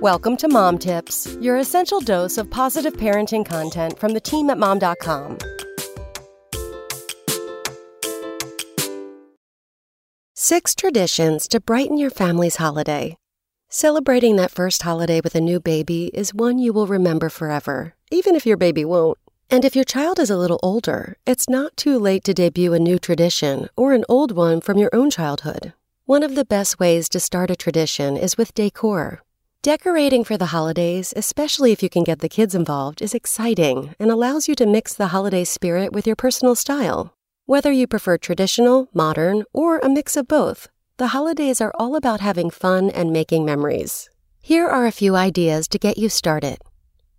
Welcome to Mom Tips, your essential dose of positive parenting content from the team at mom.com. Six traditions to brighten your family's holiday. Celebrating that first holiday with a new baby is one you will remember forever, even if your baby won't. And if your child is a little older, it's not too late to debut a new tradition or an old one from your own childhood. One of the best ways to start a tradition is with decor. Decorating for the holidays, especially if you can get the kids involved, is exciting and allows you to mix the holiday spirit with your personal style. Whether you prefer traditional, modern, or a mix of both, the holidays are all about having fun and making memories. Here are a few ideas to get you started.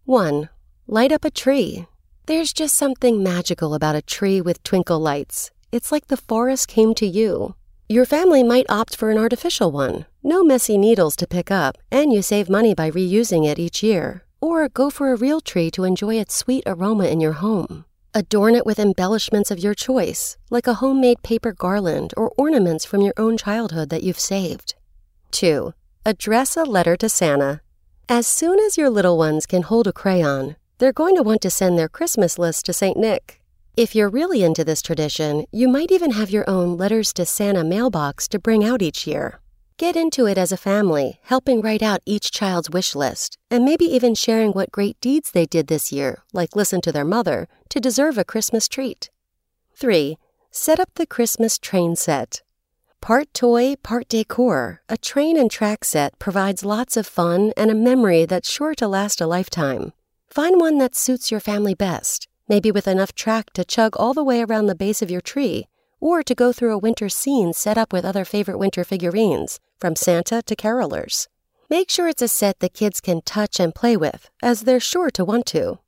1. Light up a tree. There's just something magical about a tree with twinkle lights. It's like the forest came to you. Your family might opt for an artificial one, no messy needles to pick up, and you save money by reusing it each year. Or go for a real tree to enjoy its sweet aroma in your home. Adorn it with embellishments of your choice, like a homemade paper garland or ornaments from your own childhood that you've saved. 2. Address a letter to Santa. As soon as your little ones can hold a crayon, they're going to want to send their Christmas list to St. Nick. If you're really into this tradition, you might even have your own Letters to Santa mailbox to bring out each year. Get into it as a family, helping write out each child's wish list, and maybe even sharing what great deeds they did this year, like listen to their mother, to deserve a Christmas treat. 3. Set up the Christmas train set. Part toy, part decor, a train and track set provides lots of fun and a memory that's sure to last a lifetime. Find one that suits your family best maybe with enough track to chug all the way around the base of your tree, or to go through a winter scene set up with other favorite winter figurines, from Santa to carolers. Make sure it's a set the kids can touch and play with, as they're sure to want to.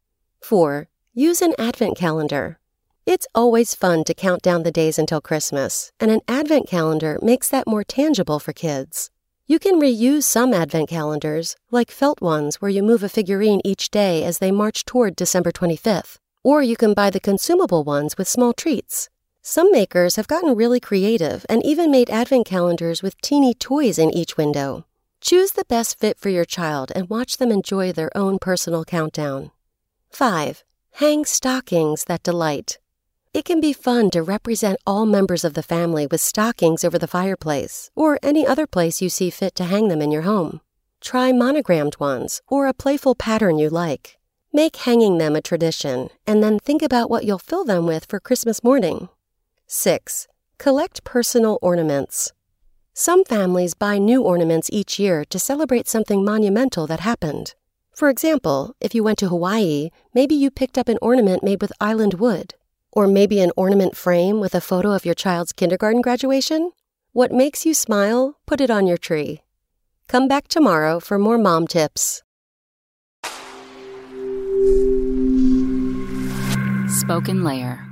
4. Use an advent calendar. It's always fun to count down the days until Christmas, and an advent calendar makes that more tangible for kids. You can reuse some advent calendars, like felt ones where you move a figurine each day as they march toward December 25th. Or you can buy the consumable ones with small treats. Some makers have gotten really creative and even made advent calendars with teeny toys in each window. Choose the best fit for your child and watch them enjoy their own personal countdown. 5. Hang stockings that delight. It can be fun to represent all members of the family with stockings over the fireplace or any other place you see fit to hang them in your home. Try monogrammed ones or a playful pattern you like. Make hanging them a tradition, and then think about what you'll fill them with for Christmas morning. 6. Collect personal ornaments. Some families buy new ornaments each year to celebrate something monumental that happened. For example, if you went to Hawaii, maybe you picked up an ornament made with island wood. Or maybe an ornament frame with a photo of your child's kindergarten graduation? What makes you smile, put it on your tree. Come back tomorrow for more mom tips. SpokenLayer.